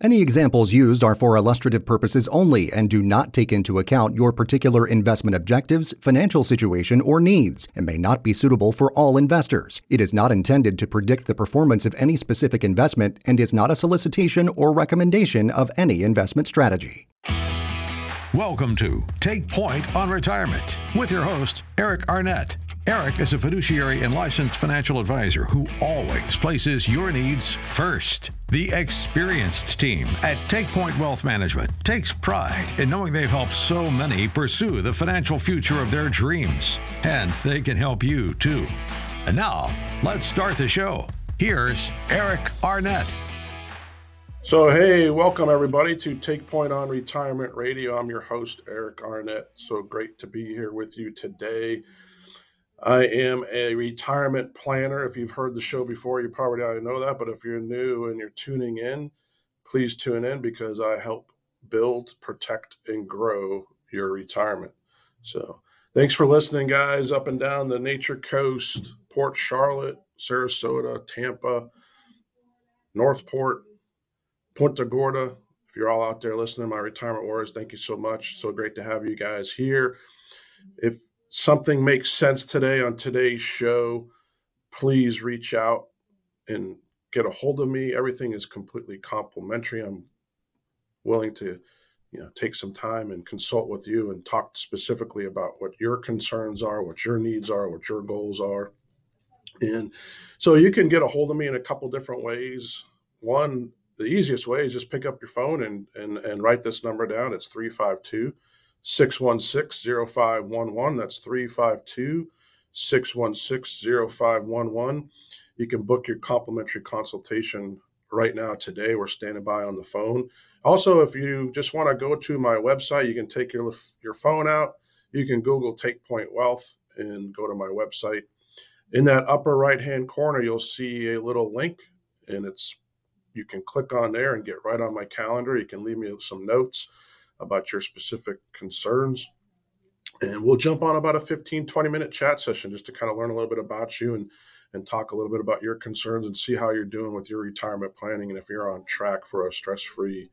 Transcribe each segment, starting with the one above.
Any examples used are for illustrative purposes only and do not take into account your particular investment objectives, financial situation, or needs, and may not be suitable for all investors. It is not intended to predict the performance of any specific investment and is not a solicitation or recommendation of any investment strategy. Welcome to Take Point on Retirement with your host, Eric Arnett. Eric is a fiduciary and licensed financial advisor who always places your needs first. The experienced team at Take Point Wealth Management takes pride in knowing they've helped so many pursue the financial future of their dreams, and they can help you too. And now, let's start the show. Here's Eric Arnett. So, hey, welcome everybody to Take Point on Retirement Radio. I'm your host, Eric Arnett. So great to be here with you today. I am a retirement planner. If you've heard the show before, you probably already know that. But if you're new and you're tuning in, please tune in because I help build, protect, and grow your retirement. So thanks for listening, guys, up and down the Nature Coast, Port Charlotte, Sarasota, Tampa, Northport, Punta Gorda. If you're all out there listening, my retirement wars, thank you so much. So great to have you guys here. If something makes sense today on today's show, please reach out and get a hold of me. Everything is completely complimentary. I'm willing to, you know, take some time and consult with you and talk specifically about what your concerns are, what your needs are, what your goals are. And so you can get a hold of me in a couple different ways. One, the easiest way is just pick up your phone and and, and write this number down. It's 352 616 0511. That's 352 616 0511. You can book your complimentary consultation right now today. We're standing by on the phone. Also, if you just want to go to my website, you can take your, your phone out. You can Google Take Point Wealth and go to my website. In that upper right hand corner, you'll see a little link, and it's you can click on there and get right on my calendar. You can leave me some notes about your specific concerns. And we'll jump on about a 15, 20 minute chat session just to kind of learn a little bit about you and, and talk a little bit about your concerns and see how you're doing with your retirement planning and if you're on track for a stress free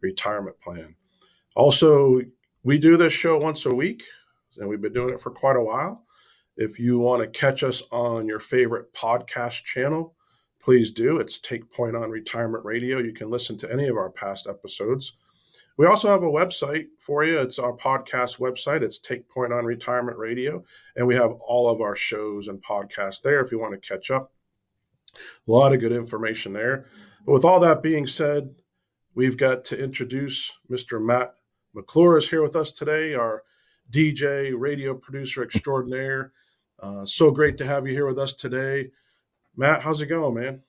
retirement plan. Also, we do this show once a week and we've been doing it for quite a while. If you want to catch us on your favorite podcast channel, please do. It's Take Point on Retirement Radio. You can listen to any of our past episodes. We also have a website for you. It's our podcast website. It's Take Point on Retirement Radio. And we have all of our shows and podcasts there if you want to catch up. A lot of good information there. But with all that being said, we've got to introduce Mr. Matt McClure is here with us today, our DJ, radio producer extraordinaire. Uh, so great to have you here with us today. Matt, how's it going, man?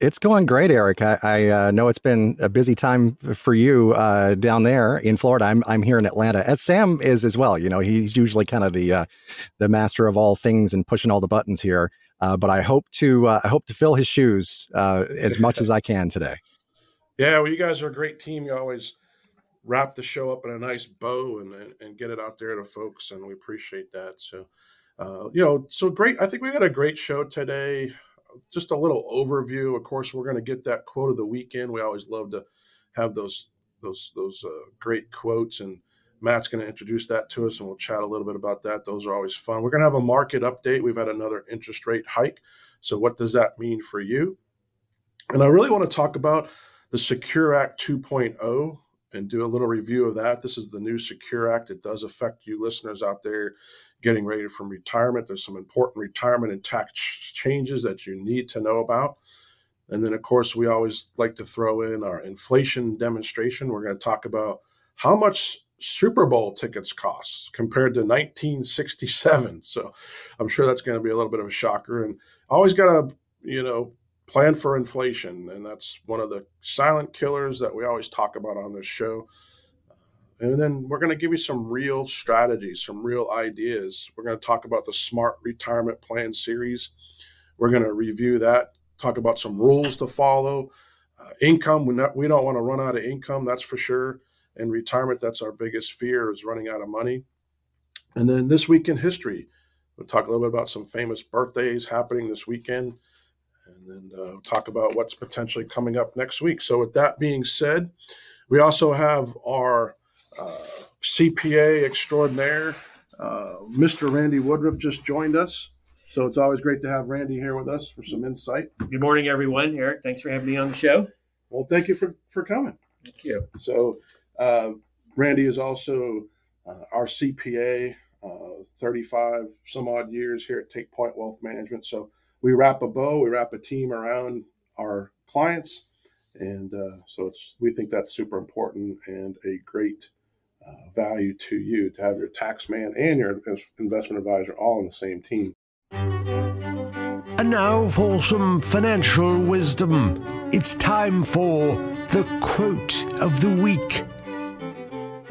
It's going great, Eric. I, I uh, know it's been a busy time for you uh, down there in Florida. I'm I'm here in Atlanta, as Sam is as well. You know, he's usually kind of the uh, the master of all things and pushing all the buttons here. Uh, but I hope to uh, I hope to fill his shoes uh, as much as I can today. Yeah, well, you guys are a great team. You always wrap the show up in a nice bow and and, and get it out there to folks, and we appreciate that. So, you know, so great. I think we got a great show today just a little overview. Of course, we're going to get that quote of the weekend. We always love to have those those those uh, great quotes, and Matt's going to introduce that to us, and we'll chat a little bit about that. Those are always fun. We're going to have a market update. We've had another interest rate hike. So, what does that mean for you? And I really want to talk about the Secure Act 2.0 and do a little review of that. This is the new Secure Act. It does affect you listeners out there getting ready from retirement. There's some important retirement and tax changes that you need to know about. And then, of course, we always like to throw in our inflation demonstration. We're going to talk about how much Super Bowl tickets cost compared to 1967. So I'm sure that's going to be a little bit of a shocker. And always got to, you know, plan for inflation. And that's one of the silent killers that we always talk about on this show. And then we're going to give you some real strategies, some real ideas. We're going to talk about the Smart Retirement Plan series. We're going to review that, talk about some rules to follow. Uh, income, we, not, we don't want to run out of income, that's for sure. In retirement, that's our biggest fear is running out of money. And then this week in history, we'll talk a little bit about some famous birthdays happening this weekend and uh, talk about what's potentially coming up next week. So, with that being said, we also have our uh, CPA extraordinaire, uh, Mr. Randy Woodruff, just joined us. So it's always great to have Randy here with us for some insight. Good morning, everyone. Eric, thanks for having me on the show. Well, thank you for, for coming. Thank you. So, uh, Randy is also uh, our CPA, uh, 35 some odd years here at Take Point Wealth Management. So, we wrap a bow, we wrap a team around our clients. And uh, so it's we think that's super important and a great uh, value to you to have your tax man and your investment advisor all on the same team. And now for some financial wisdom. It's time for the quote of the week.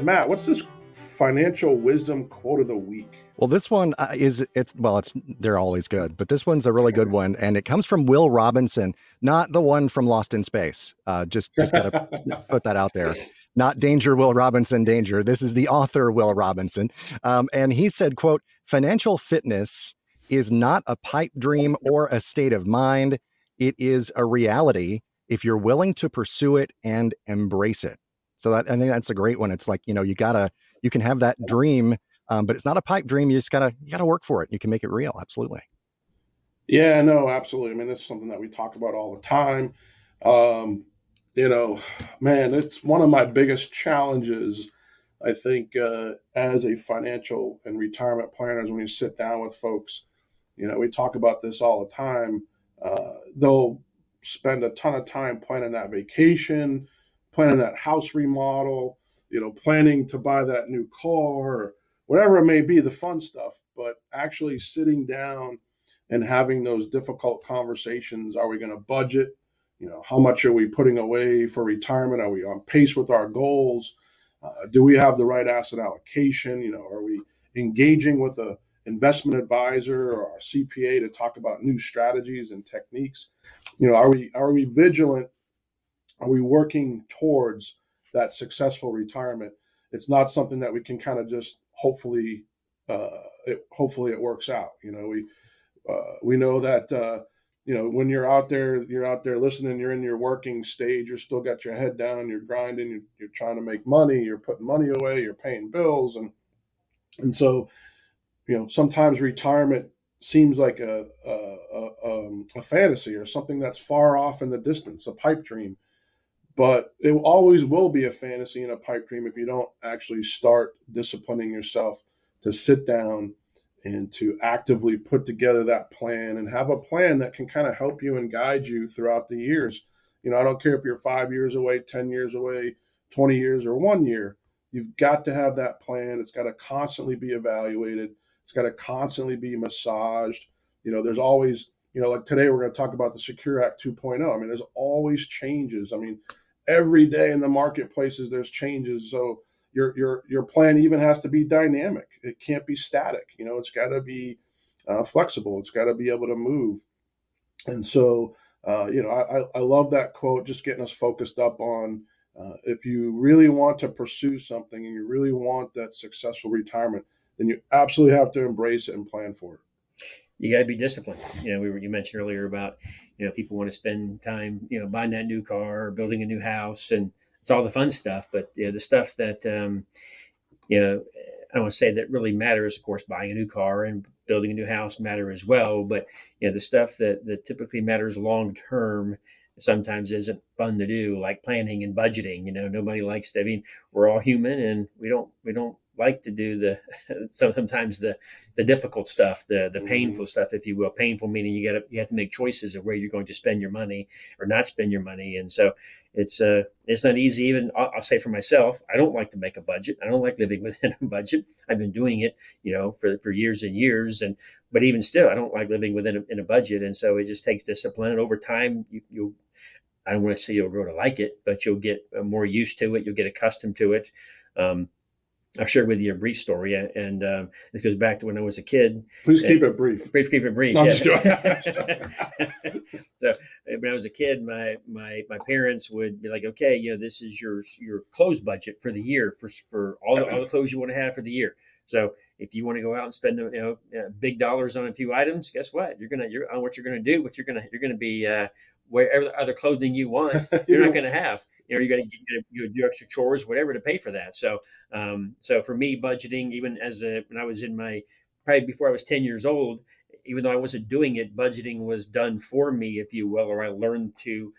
Matt, what's this financial wisdom quote of the week? Well, this one uh, is it's well, it's they're always good, but this one's a really good one, and it comes from Will Robinson, not the one from Lost in Space. Uh, just just gotta put that out there. Not danger, Will Robinson. Danger. This is the author, Will Robinson, um, and he said, "quote Financial fitness is not a pipe dream or a state of mind. It is a reality if you're willing to pursue it and embrace it." So that, I think that's a great one. It's like you know you gotta you can have that dream um, but it's not a pipe dream. You just gotta you gotta work for it. You can make it real. Absolutely. Yeah, no, absolutely. I mean, this is something that we talk about all the time. Um, you know, man, it's one of my biggest challenges. I think uh, as a financial and retirement planners, when you sit down with folks, you know, we talk about this all the time. Uh, they'll spend a ton of time planning that vacation, planning that house remodel, you know, planning to buy that new car, or whatever it may be, the fun stuff, but actually sitting down and having those difficult conversations. Are we going to budget? You know, how much are we putting away for retirement? Are we on pace with our goals? Uh, do we have the right asset allocation? You know, are we engaging with a investment advisor or our CPA to talk about new strategies and techniques? You know, are we are we vigilant? Are we working towards that successful retirement? It's not something that we can kind of just hopefully uh, it hopefully it works out. You know, we uh, we know that uh, you know when you're out there, you're out there listening. You're in your working stage. You're still got your head down. You're grinding. You're, you're trying to make money. You're putting money away. You're paying bills, and and so you know sometimes retirement seems like a a, a, um, a fantasy or something that's far off in the distance, a pipe dream but it always will be a fantasy and a pipe dream if you don't actually start disciplining yourself to sit down and to actively put together that plan and have a plan that can kind of help you and guide you throughout the years. You know, I don't care if you're five years away, 10 years away, 20 years, or one year. You've got to have that plan. It's got to constantly be evaluated, it's got to constantly be massaged. You know, there's always, you know, like today we're going to talk about the Secure Act 2.0. I mean, there's always changes. I mean, every day in the marketplaces there's changes. So your your your plan even has to be dynamic. It can't be static. You know it's got to be uh, flexible. It's got to be able to move. And so uh, you know I, I love that quote just getting us focused up on uh, if you really want to pursue something and you really want that successful retirement then you absolutely have to embrace it and plan for it you got to be disciplined. You know, we were, you mentioned earlier about, you know, people want to spend time, you know, buying that new car, or building a new house, and it's all the fun stuff. But you know, the stuff that, um, you know, I don't want to say that really matters. Of course, buying a new car and building a new house matter as well. But you know, the stuff that that typically matters long term sometimes isn't fun to do, like planning and budgeting. You know, nobody likes to. I mean, we're all human, and we don't we don't like to do the sometimes the the difficult stuff, the the mm-hmm. painful mm-hmm. stuff, if you will. Painful meaning you got to you have to make choices of where you're going to spend your money or not spend your money, and so it's uh it's not easy. Even I'll, I'll say for myself, I don't like to make a budget. I don't like living within a budget. I've been doing it, you know, for for years and years, and but even still, I don't like living within a, in a budget, and so it just takes discipline. And over time, you you I don't want to say you'll grow to like it, but you'll get uh, more used to it. You'll get accustomed to it. Um, I'll share with you a brief story, and um, it goes back to when I was a kid. Please keep it brief. Brief, keep it brief. No, yeah. so when I was a kid, my my my parents would be like, "Okay, you know, this is your your clothes budget for the year for for all the, all the clothes you want to have for the year." So if you want to go out and spend you know uh, big dollars on a few items, guess what? You're gonna you're on what you're gonna do. What you're gonna you're gonna be uh, wherever other clothing you want, you're not gonna have. You know, gonna, you're gonna do extra chores, whatever, to pay for that. So, um, so for me, budgeting, even as a, when I was in my probably before I was 10 years old, even though I wasn't doing it, budgeting was done for me, if you will, or I learned to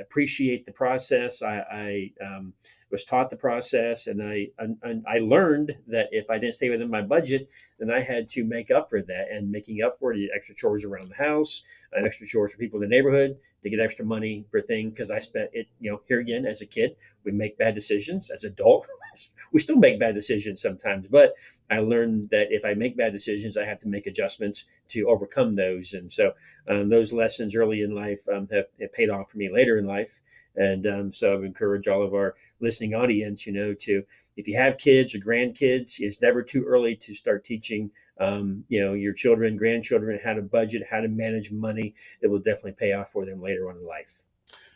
appreciate the process. I, I um, was taught the process, and I and I learned that if I didn't stay within my budget, then I had to make up for that. And making up for it, extra chores around the house, extra chores for people in the neighborhood to get extra money per thing. Because I spent it, you know, here again as a kid, we make bad decisions. As adult, we still make bad decisions sometimes. But I learned that if I make bad decisions, I have to make adjustments to overcome those. And so um, those lessons early in life um, have, have, paid off for me later in life. And um, so I would encourage all of our listening audience, you know, to if you have kids or grandkids, it's never too early to start teaching, um, you know, your children, grandchildren how to budget, how to manage money. It will definitely pay off for them later on in life.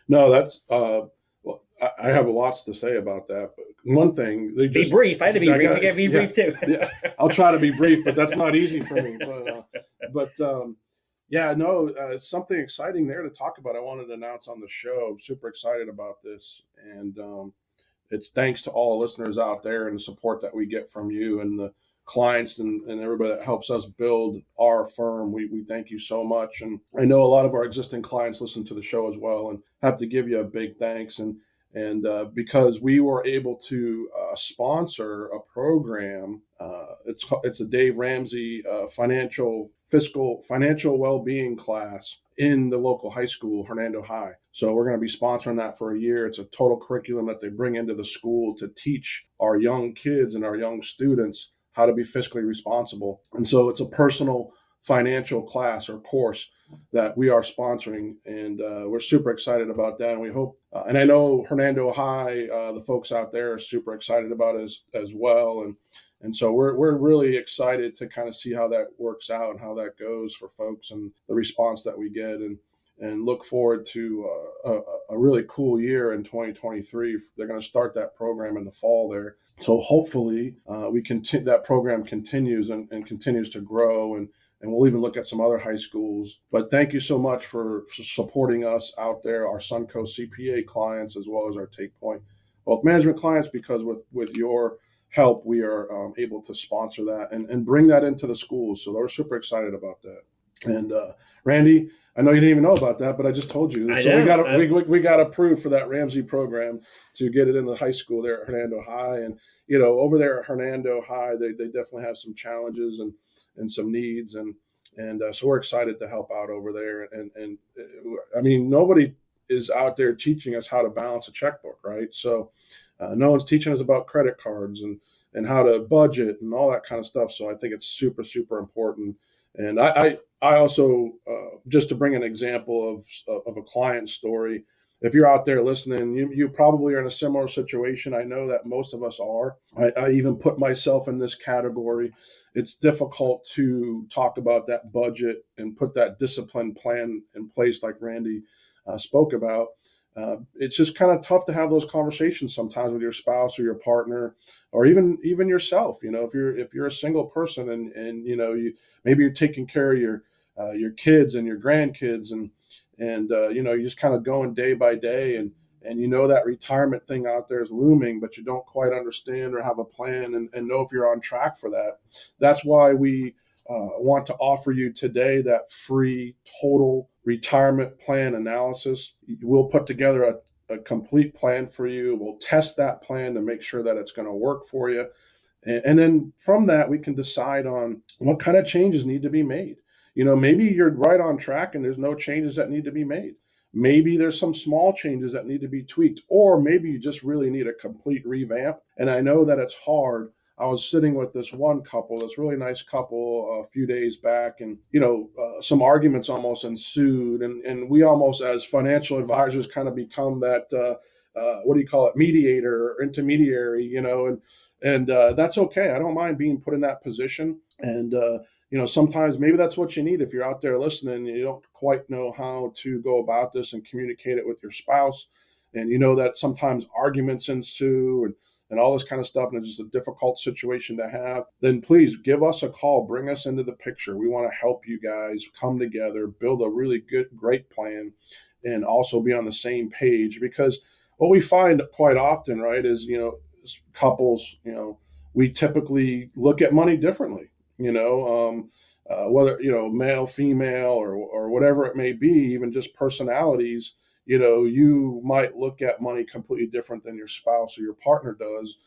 No, that's uh, well, I have lots to say about that. But one thing, they just, be brief. I had to be I brief. Gotta, you got to be yeah, brief too. yeah, I'll try to be brief, but that's not easy for me. But, uh, but um, yeah, no, uh, something exciting there to talk about. I wanted to announce on the show. I'm super excited about this, and um, it's thanks to all listeners out there and the support that we get from you and the clients and, and everybody that helps us build our firm. We, we thank you so much. And I know a lot of our existing clients listen to the show as well and have to give you a big thanks. And and uh, because we were able to uh, sponsor a program, uh, it's it's a Dave Ramsey uh, financial fiscal financial well-being class in the local high school, Hernando High. So we're going to be sponsoring that for a year. It's a total curriculum that they bring into the school to teach our young kids and our young students how to be fiscally responsible. And so it's a personal financial class or course that we are sponsoring, and uh, we're super excited about that. And we hope, uh, and I know Hernando High, uh, the folks out there are super excited about it as as well, and and so we're we're really excited to kind of see how that works out and how that goes for folks and the response that we get, and and look forward to uh, a, a, really cool year in 2023. They're going to start that program in the fall there. So hopefully uh, we continue that program continues and, and continues to grow and and we'll even look at some other high schools. But thank you so much for, for supporting us out there, our Suncoast CPA clients, as well as our Take Point Wealth Management clients, because with, with your help, we are um, able to sponsor that and, and bring that into the schools. So they're super excited about that. And uh, Randy, I know you didn't even know about that, but I just told you. I so know. we got we, we got approved for that Ramsey program to get it in the high school there at Hernando High, and you know over there at Hernando High, they, they definitely have some challenges and and some needs, and and uh, so we're excited to help out over there. And and uh, I mean, nobody is out there teaching us how to balance a checkbook, right? So uh, no one's teaching us about credit cards and and how to budget and all that kind of stuff. So I think it's super super important. And I I, I also uh, just to bring an example of of a client story if you're out there listening, you, you probably are in a similar situation. I know that most of us are. I, I, even put myself in this category. It's difficult to talk about that budget and put that discipline plan in place, like Randy uh, spoke about. Uh, it's just kind of tough to have those conversations sometimes with your spouse or your partner or even even yourself you know if you're if you're a single person and and you know you maybe you're taking care of your uh, your kids and your grandkids and and uh, you know you're just kind of going day by day and and you know that retirement thing out there is looming but you don't quite understand or have a plan and, and know if you're on track for that that's why we uh, want to offer you today that free total retirement plan analysis we'll put together a, a complete plan for you we'll test that plan to make sure that it's going to work for you and, and then from that we can decide on what kind of changes need to be made you know, maybe you're right on track and there's no changes that need to be made. Maybe there's some small changes that need to be tweaked, or maybe you just really need a complete revamp. And I know that it's hard. I was sitting with this one couple, this really nice couple, a few days back, and you know, uh, some arguments almost ensued, and and we almost, as financial advisors, kind of become that. Uh, uh, what do you call it mediator or intermediary you know and and uh, that's okay i don't mind being put in that position and uh, you know, sometimes maybe that's what you need if you're out there listening you don't quite know how to go about this and communicate it with your spouse. And you know that sometimes arguments ensue and and all this kind of stuff, and it's just a difficult situation to have, then please give us a call. Bring us into the picture. We want to help you guys come together, build a really good, great plan, and also be on the same page because what we find quite often, right, is, you know, couples, you know, we typically look at money differently, you know, um, uh, whether, you know, male, female, or, or whatever it may be, even just personalities you know, you might look at money completely different than your spouse or your partner does.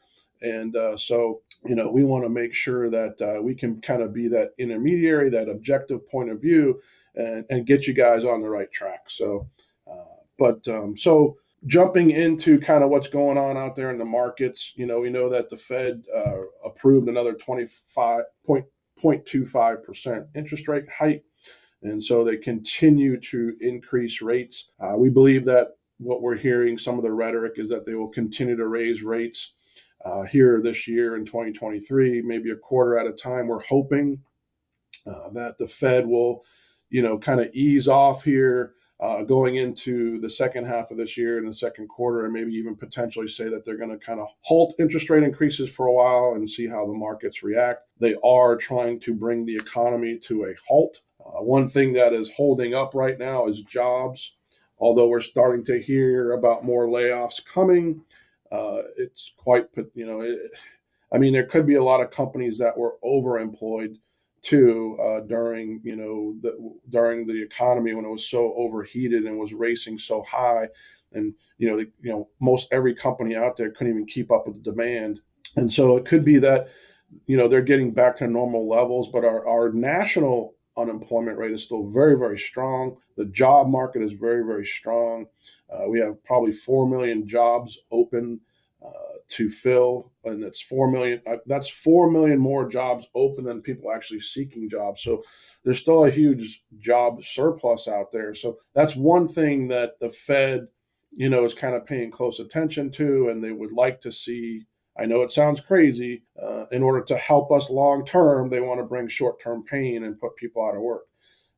And uh, so, you know, we want to make sure that uh, we can kind of be that intermediary, that objective point of view, and, and get you guys on the right track. So, uh, but um, so jumping into kind of what's going on out there in the markets, you know, we know that the Fed uh, approved another 25.25% interest rate hike and so they continue to increase rates. Uh, we believe that what we're hearing, some of the rhetoric is that they will continue to raise rates uh, here this year in 2023, maybe a quarter at a time. We're hoping uh, that the Fed will, you know, kind of ease off here. Uh, going into the second half of this year and the second quarter, and maybe even potentially say that they're going to kind of halt interest rate increases for a while and see how the markets react. They are trying to bring the economy to a halt. Uh, one thing that is holding up right now is jobs. Although we're starting to hear about more layoffs coming, uh, it's quite, you know, it, I mean, there could be a lot of companies that were overemployed too uh, during, you know, the, during the economy when it was so overheated and was racing so high, and you know, the, you know, most every company out there couldn't even keep up with the demand, and so it could be that, you know, they're getting back to normal levels, but our, our national unemployment rate is still very, very strong. The job market is very, very strong. Uh, we have probably 4 million jobs open uh, to fill, and that's 4 million. Uh, that's 4 million more jobs open than people actually seeking jobs. So there's still a huge job surplus out there. So that's one thing that the Fed, you know, is kind of paying close attention to, and they would like to see I know it sounds crazy. Uh, in order to help us long term, they want to bring short term pain and put people out of work.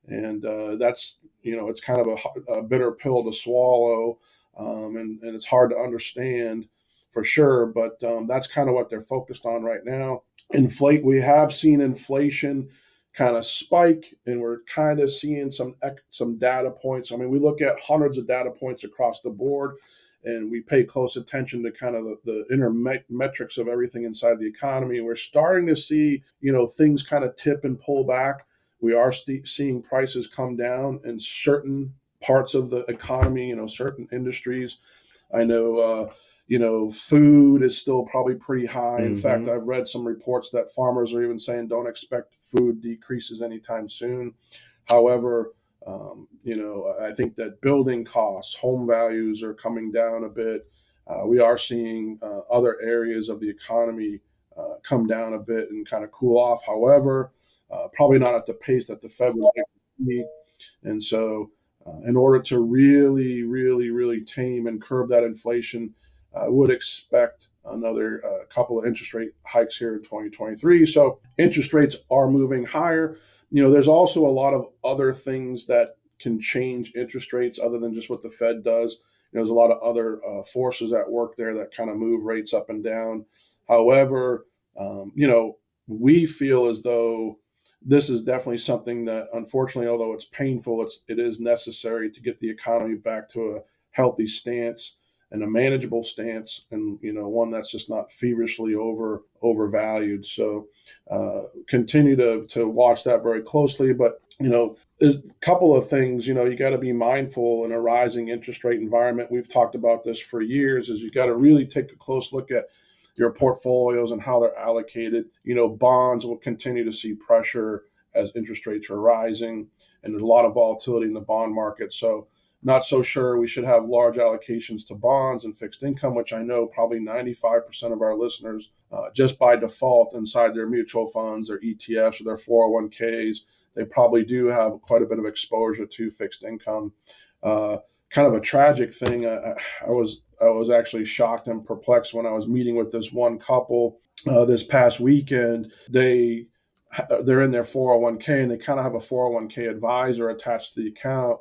And uh, that's, you know, it's kind of a, a bitter pill to swallow. Um, and, and it's hard to understand for sure. But um, that's kind of what they're focused on right now. Inflate, we have seen inflation kind of spike and we're kind of seeing some some data points. I mean, we look at hundreds of data points across the board and we pay close attention to kind of the, the inner metrics of everything inside the economy. We're starting to see, you know, things kind of tip and pull back. We are st- seeing prices come down in certain parts of the economy, you know, certain industries. I know, uh, you know, food is still probably pretty high. In mm-hmm. fact, I've read some reports that farmers are even saying don't expect food decreases anytime soon. However, um, you know, I think that building costs, home values are coming down a bit. Uh, we are seeing uh, other areas of the economy uh, come down a bit and kind of cool off. However, uh, probably not at the pace that the Fed to see. And so, uh, in order to really, really, really tame and curb that inflation, I would expect another uh, couple of interest rate hikes here in 2023. So, interest rates are moving higher you know, there's also a lot of other things that can change interest rates other than just what the Fed does. You know, there's a lot of other uh, forces at work there that kind of move rates up and down. However, um, you know, we feel as though this is definitely something that, unfortunately, although it's painful, it's it is necessary to get the economy back to a healthy stance and a manageable stance and you know one that's just not feverishly over overvalued. So uh, continue to to watch that very closely. But you know a couple of things you know you got to be mindful in a rising interest rate environment. We've talked about this for years is you got to really take a close look at your portfolios and how they're allocated. You know bonds will continue to see pressure as interest rates are rising and there's a lot of volatility in the bond market. So not so sure we should have large allocations to bonds and fixed income, which I know probably 95% of our listeners, uh, just by default, inside their mutual funds, their ETFs, or their 401ks, they probably do have quite a bit of exposure to fixed income. Uh, kind of a tragic thing. I, I, was I was actually shocked and perplexed when I was meeting with this one couple uh, this past weekend. They they're in their 401k and they kind of have a 401k advisor attached to the account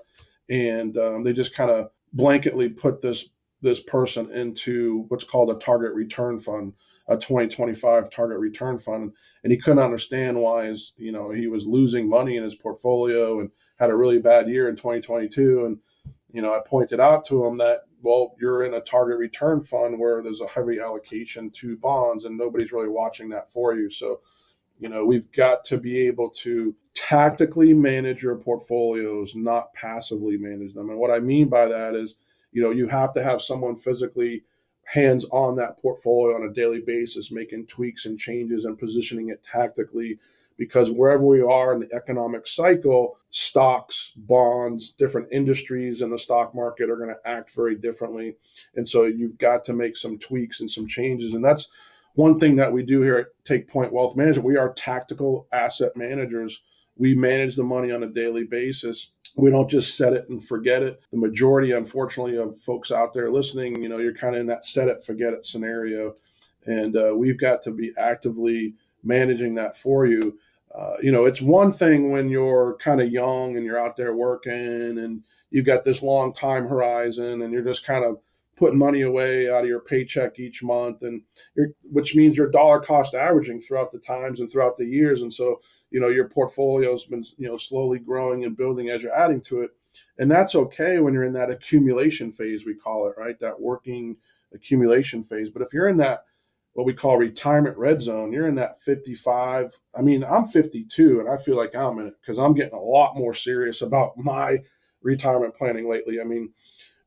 and um, they just kind of blanketly put this this person into what's called a target return fund, a 2025 target return fund, and he couldn't understand why his you know he was losing money in his portfolio and had a really bad year in 2022 and you know, I pointed out to him that, well, you're in a target return fund where there's a heavy allocation to bonds and nobody's really watching that for you. So, you know, we've got to be able to tactically manage your portfolios, not passively manage them. And what I mean by that is, you know, you have to have someone physically hands on that portfolio on a daily basis, making tweaks and changes and positioning it tactically because wherever we are in the economic cycle, stocks, bonds, different industries in the stock market are going to act very differently. And so you've got to make some tweaks and some changes. And that's one thing that we do here at Take Point Wealth Management. We are tactical asset managers. We manage the money on a daily basis. We don't just set it and forget it. The majority, unfortunately, of folks out there listening, you know, you're kind of in that set it, forget it scenario. And uh, we've got to be actively managing that for you. Uh, you know, it's one thing when you're kind of young and you're out there working and you've got this long time horizon and you're just kind of putting money away out of your paycheck each month and which means you're dollar cost averaging throughout the times and throughout the years and so you know your portfolio's been you know slowly growing and building as you're adding to it and that's okay when you're in that accumulation phase we call it right that working accumulation phase but if you're in that what we call retirement red zone. You're in that 55. I mean, I'm 52 and I feel like I'm in it because I'm getting a lot more serious about my retirement planning lately. I mean,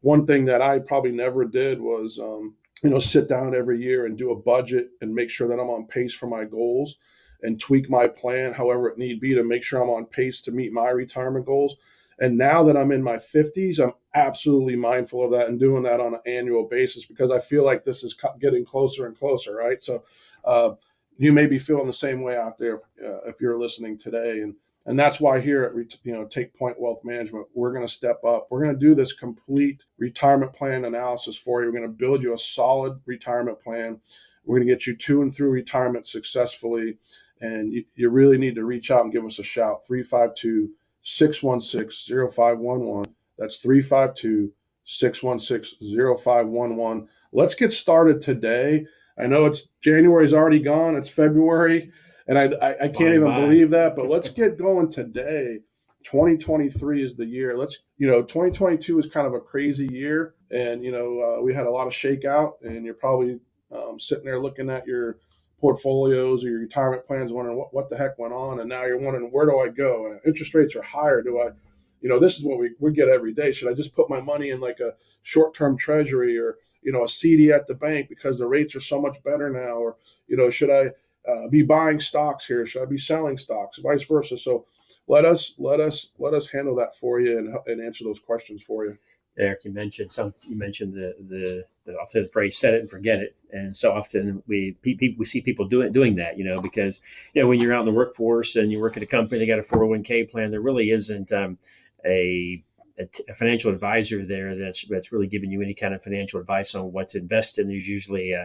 one thing that I probably never did was, um, you know, sit down every year and do a budget and make sure that I'm on pace for my goals and tweak my plan however it need be to make sure I'm on pace to meet my retirement goals. And now that I'm in my 50s, I'm absolutely mindful of that and doing that on an annual basis because I feel like this is getting closer and closer, right? So uh, you may be feeling the same way out there uh, if you're listening today. And and that's why here at you know Take Point Wealth Management, we're going to step up. We're going to do this complete retirement plan analysis for you. We're going to build you a solid retirement plan. We're going to get you to and through retirement successfully. And you, you really need to reach out and give us a shout 352 616 0511. That's 352 616 0511. Let's get started today. I know it's January's already gone, it's February, and I, I, I can't even by. believe that, but let's get going today. 2023 is the year. Let's, you know, 2022 was kind of a crazy year, and you know, uh, we had a lot of shakeout, and you're probably um, sitting there looking at your portfolios or your retirement plans, wondering what, what the heck went on. And now you're wondering, where do I go? Interest rates are higher. Do I, you know, this is what we, we get every day. Should I just put my money in like a short term treasury or, you know, a CD at the bank because the rates are so much better now? Or, you know, should I uh, be buying stocks here? Should I be selling stocks? Vice versa. So let us, let us, let us handle that for you and, and answer those questions for you. Eric, you mentioned some. You mentioned the the I'll say the phrase "set it and forget it," and so often we we see people doing doing that. You know, because you know when you're out in the workforce and you work at a company, they got a 401k plan. There really isn't um, a a, financial advisor there that's that's really giving you any kind of financial advice on what to invest in. There's usually uh,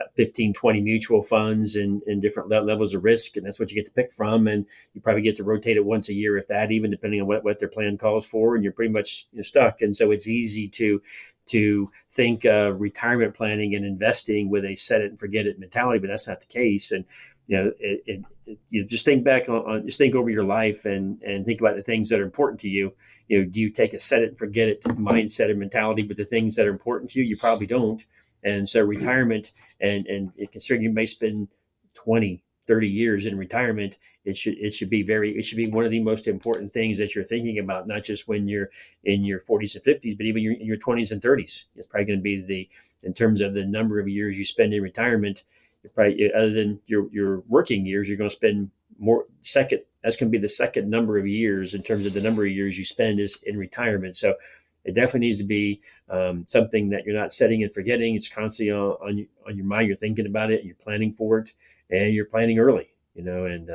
uh, 15, 20 mutual funds and, and different levels of risk, and that's what you get to pick from. And you probably get to rotate it once a year, if that, even depending on what, what their plan calls for, and you're pretty much you're stuck. And so it's easy to to think of retirement planning and investing with a set it and forget it mentality, but that's not the case. And you know, it, it, it, you just think back on, on, just think over your life and and think about the things that are important to you. You know, do you take a set it and forget it mindset or mentality with the things that are important to you? You probably don't. And so retirement and and considering you may spend 20, 30 years in retirement, it should it should be very it should be one of the most important things that you're thinking about, not just when you're in your 40s and 50s, but even your, your 20s and 30s. It's probably going to be the in terms of the number of years you spend in retirement probably other than your your working years, you're going to spend more second. That's going to be the second number of years in terms of the number of years you spend is in retirement. So it definitely needs to be um, something that you're not setting and forgetting. It's constantly on, on, on your mind. You're thinking about it. You're planning for it, and you're planning early. You know, and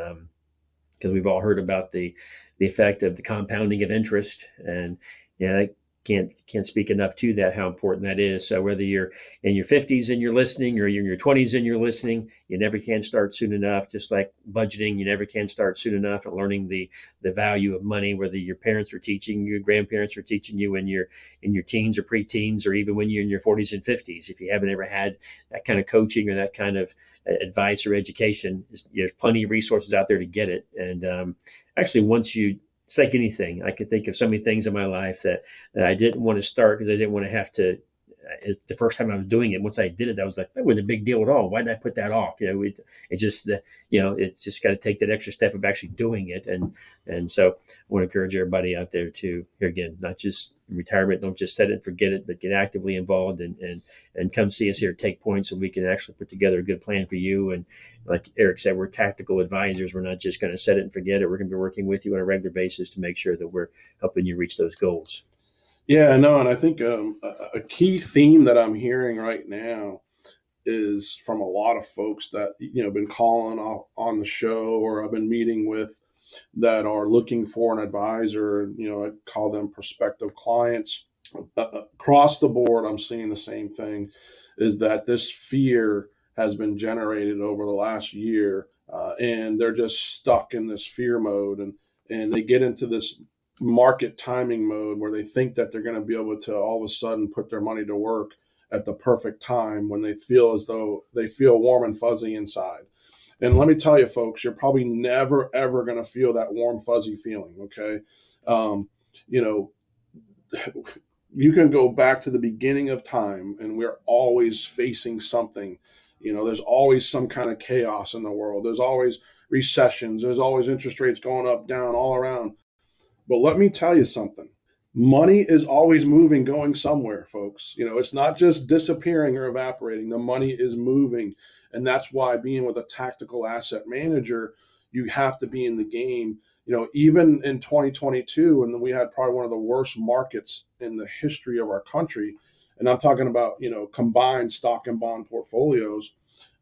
because we've all heard about the the effect of the compounding of interest, and yeah, that can't can't speak enough to that how important that is. So whether you're in your 50s and you're listening, or you're in your 20s and you're listening, you never can start soon enough. Just like budgeting, you never can start soon enough and learning the the value of money. Whether your parents are teaching you, grandparents are teaching you in your in your teens or preteens, or even when you're in your 40s and 50s. If you haven't ever had that kind of coaching or that kind of advice or education, there's plenty of resources out there to get it. And um, actually, once you it's like anything. I could think of so many things in my life that, that I didn't want to start because I didn't want to have to. Uh, the first time I was doing it, once I did it, I was like, that wasn't a big deal at all. Why did I put that off? You know, it, it just, the, you know, it's just got to take that extra step of actually doing it. And, and so I want to encourage everybody out there to, here again, not just retirement, don't just set it and forget it, but get actively involved and, and, and come see us here, take points so we can actually put together a good plan for you and, like Eric said, we're tactical advisors. We're not just going to set it and forget it. We're going to be working with you on a regular basis to make sure that we're helping you reach those goals. Yeah, no, and I think um, a, key theme that I'm hearing right now is from a lot of folks that you know been calling off on the show or I've been meeting with that are looking for an advisor. You know, I call them prospective clients. Across the board, I'm seeing the same thing: is that this fear has been generated over the last year, uh, and they're just stuck in this fear mode, and and they get into this market timing mode where they think that they're going to be able to all of a sudden put their money to work at the perfect time when they feel as though they feel warm and fuzzy inside. And let me tell you, folks, you're probably never ever going to feel that warm fuzzy feeling. Okay, um, you know. You can go back to the beginning of time, and we're always facing something you know, there's always some kind of chaos in the world. There's always recessions. There's always interest rates going up, down, all around. But let me tell you something. Money is always moving, going somewhere, folks. You know, it's not just disappearing or evaporating. The money is moving. And that's why being with a tactical asset manager, you have to be in the game. You know, even in 2022, and we had probably one of the worst markets in the history of our country, and I'm talking about you know combined stock and bond portfolios.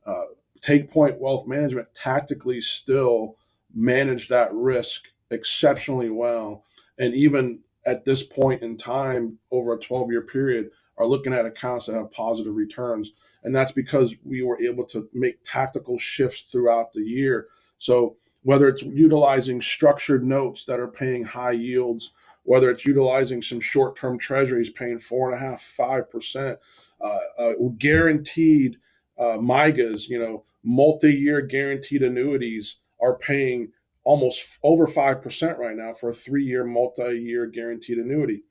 Uh, Take Point Wealth Management tactically still manage that risk exceptionally well, and even at this point in time, over a 12 year period, are looking at accounts that have positive returns, and that's because we were able to make tactical shifts throughout the year. So whether it's utilizing structured notes that are paying high yields whether it's utilizing some short-term treasuries paying four and a half, five percent, uh, uh, guaranteed uh, MYGAs, you know, multi-year guaranteed annuities are paying almost over five percent right now for a three-year multi-year guaranteed annuity,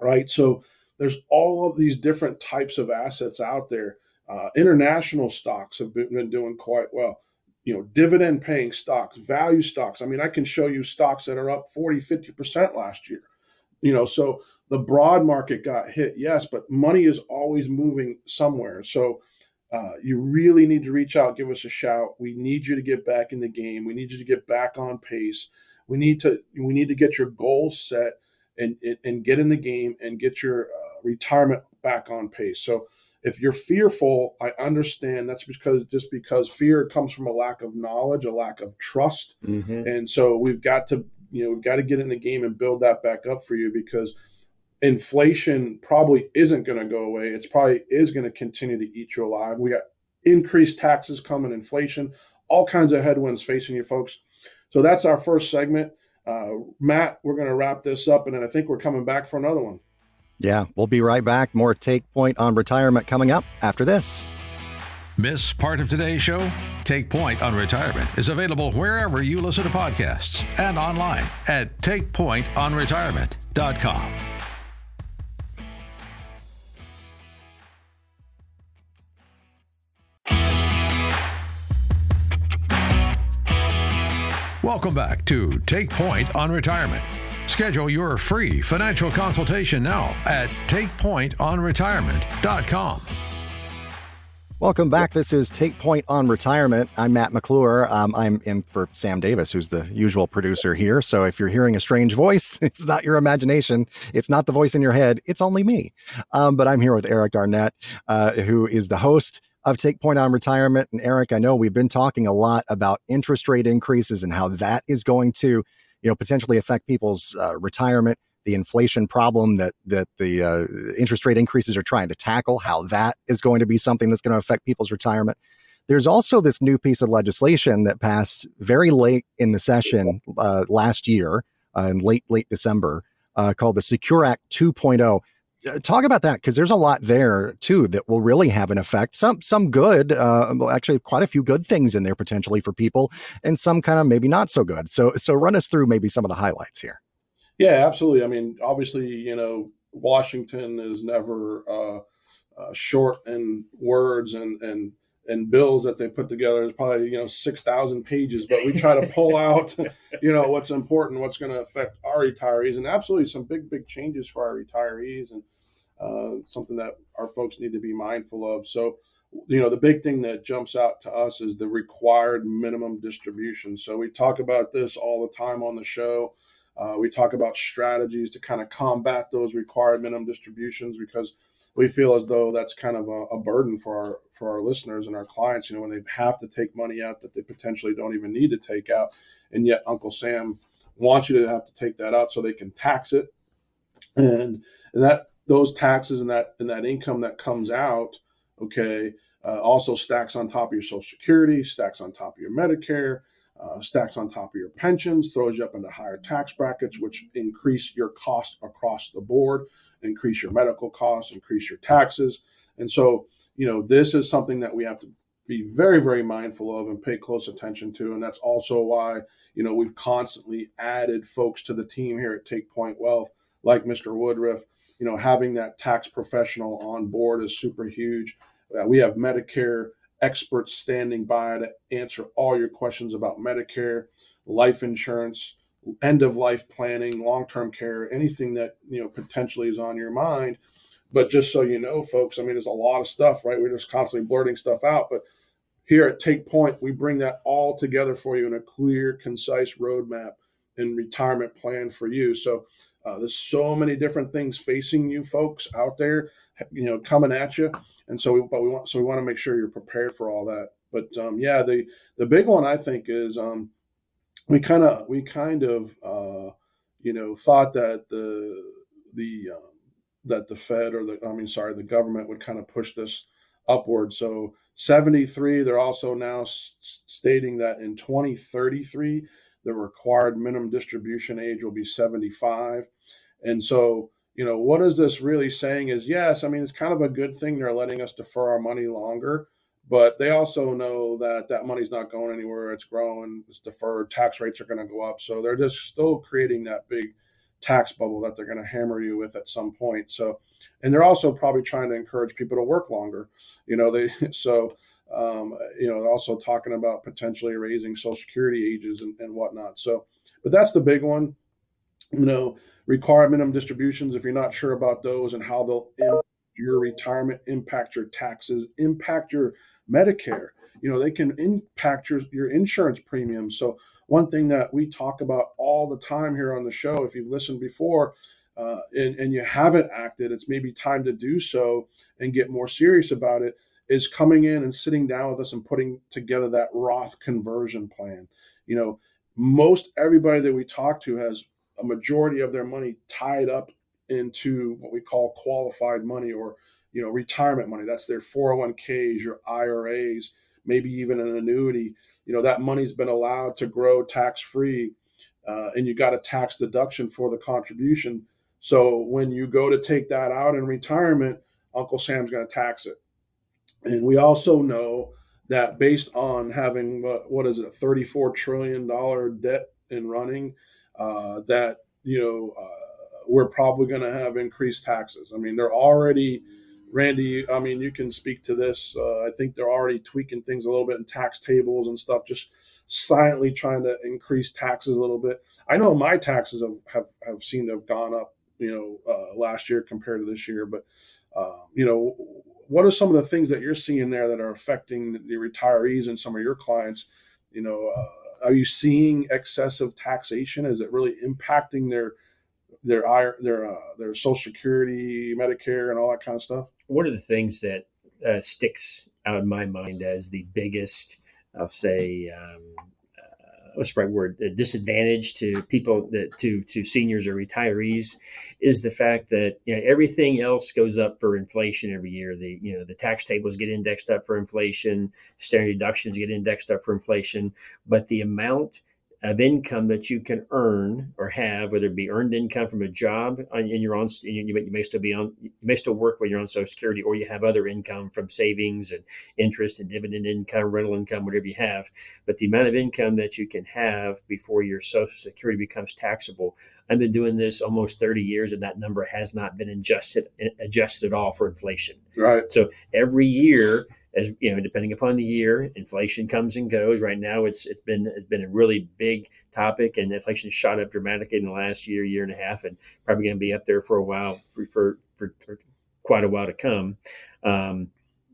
right? So there's all of these different types of assets out there. Uh, international stocks have been, been doing quite well you know, dividend paying stocks, value stocks. I mean, I can show you stocks that are up 40, 50% last year. You know, so the broad market got hit, yes, but money is always moving somewhere. So uh, you really need to reach out, give us a shout. We need you to get back in the game. We need you to get back on pace. We need to we need to get your goals set and and get in the game and get your uh, retirement back on pace. So if you're fearful, I understand that's because just because fear comes from a lack of knowledge, a lack of trust. Mm-hmm. And so we've got to, you know, we've got to get in the game and build that back up for you because inflation probably isn't going to go away. It's probably is going to continue to eat you alive. We got increased taxes coming, inflation, all kinds of headwinds facing you folks. So that's our first segment. Uh, Matt, we're going to wrap this up, and then I think we're coming back for another one. Yeah, we'll be right back. More Take Point on retirement coming up after this. Miss part of today's show? Take Point on Retirement is available wherever you listen to podcasts and online at takepointonretirement.com. Welcome back to Take Point on Retirement. Schedule your free financial consultation now at takepointonretirement.com. Welcome back. This is Take Point on Retirement. I'm Matt McClure. Um, I'm in for Sam Davis, who's the usual producer here. So if you're hearing a strange voice, it's not your imagination. It's not the voice in your head. It's only me. Um, but I'm here with Eric Arnett, uh, who is the host of Take Point on Retirement. And Eric, I know we've been talking a lot about interest rate increases and how that is going to you know, potentially affect people's uh, retirement, the inflation problem that that the uh, interest rate increases are trying to tackle, how that is going to be something that's going to affect people's retirement. There's also this new piece of legislation that passed very late in the session uh, last year, uh, in late late December, uh, called the Secure Act 2.0 uh, talk about that because there's a lot there too that will really have an effect. Some some good, uh, actually quite a few good things in there potentially for people, and some kind of maybe not so good. So so run us through maybe some of the highlights here. Yeah, absolutely. I mean, obviously, you know, Washington is never uh, uh, short in words and and and bills that they put together is probably you know six thousand pages, but we try to pull out you know what's important, what's going to affect our retirees, and absolutely some big big changes for our retirees, and uh, something that our folks need to be mindful of. So you know the big thing that jumps out to us is the required minimum distribution. So we talk about this all the time on the show. Uh, we talk about strategies to kind of combat those required minimum distributions because we feel as though that's kind of a, a, burden for our for our listeners and our clients. You know, when they have to take money out that they potentially don't even need to take out, and yet Uncle Sam wants you to have to take that out so they can tax it, and, and that those taxes and that and that income that comes out, okay, uh, also stacks on top of your Social Security, stacks on top of your Medicare. Uh, stacks on top of your pensions, throws you up into higher tax brackets, which increase your cost across the board increase your medical costs, increase your taxes. And so, you know, this is something that we have to be very, very mindful of and pay close attention to. And that's also why, you know, we've constantly added folks to the team here at Take Point Wealth, like Mr. Woodruff. You know, having that tax professional on board is super huge. Uh, we have Medicare experts standing by to answer all your questions about Medicare, life insurance, end of life planning, long term care, anything that you know potentially is on your mind. But just so you know, folks, I mean, there's a lot of stuff, right? We're just constantly blurting stuff out, but here at Take Point, we bring that all together for you in a clear, concise roadmap and retirement plan for you. So uh, there's so many different things facing you folks out there, you know, coming at you, and so we, but we want so we want to make sure you're prepared for all that. But um, yeah, the the big one I think is um, we kind of we kind of uh, you know thought that the the um, that the Fed or the I mean sorry the government would kind of push this upward. So 73 they're also now s- stating that in 2033 the required minimum distribution age will be 75 and so you know what is this really saying is yes i mean it's kind of a good thing they're letting us defer our money longer but they also know that that money's not going anywhere. It's growing. It's deferred. Tax rates are going to go up. So they're just still creating that big tax bubble that they're going to hammer you with at some point. So, and they're also probably trying to encourage people to work longer. You know, they so um, you know also talking about potentially raising Social Security ages and, and whatnot. So, but that's the big one. You know, required minimum distributions. If you're not sure about those and how they'll impact your retirement, impact your taxes, impact your Medicare. You know, they can impact your, your insurance premiums. So, one thing that we talk about all the time here on the show, if you've listened before uh, and, and you haven't acted, it's maybe time to do so and get more serious about it, is coming in and sitting down with us and putting together that Roth conversion plan. You know, most everybody that we talk to has a majority of their money tied up into what we call qualified money or you know retirement money. That's their 401ks your iras maybe even an annuity. You know that money's been allowed to grow tax free uh, and you got a tax deduction for the contribution. So when you go to take that out in retirement uncle sam's going to tax it and we also know that based on having what, what is it 34 trillion dollar debt in running uh, that you know uh, we're probably going to have increased taxes i mean they're already Randy, I mean, you can speak to this. Uh, I think they're already tweaking things a little bit in tax tables and stuff, just silently trying to increase taxes a little bit. I know my taxes have, have, have seemed to have gone up, you know, uh, last year compared to this year. But, uh, you know, what are some of the things that you're seeing there that are affecting the retirees and some of your clients? You know, uh, are you seeing excessive taxation? Is it really impacting their their their uh, their Social Security, Medicare, and all that kind of stuff? One of the things that uh, sticks out in my mind as the biggest, I'll say, um, what's the right word? A disadvantage to people that to to seniors or retirees is the fact that you know everything else goes up for inflation every year. The you know the tax tables get indexed up for inflation standard deductions get indexed up for inflation but the amount of income that you can earn or have, whether it be earned income from a job and you're on, you may, you may still be on, you may still work when you're on Social Security, or you have other income from savings and interest and dividend income, rental income, whatever you have. But the amount of income that you can have before your Social Security becomes taxable. I've been doing this almost 30 years, and that number has not been adjusted adjusted at all for inflation. Right. So every year as you know, depending upon the year, inflation comes and goes. Right now, it's it's been it's been a really big topic, and inflation shot up dramatically in the last year, year and a half, and probably going to be up there for a while for for, for, for quite a while to come. Um,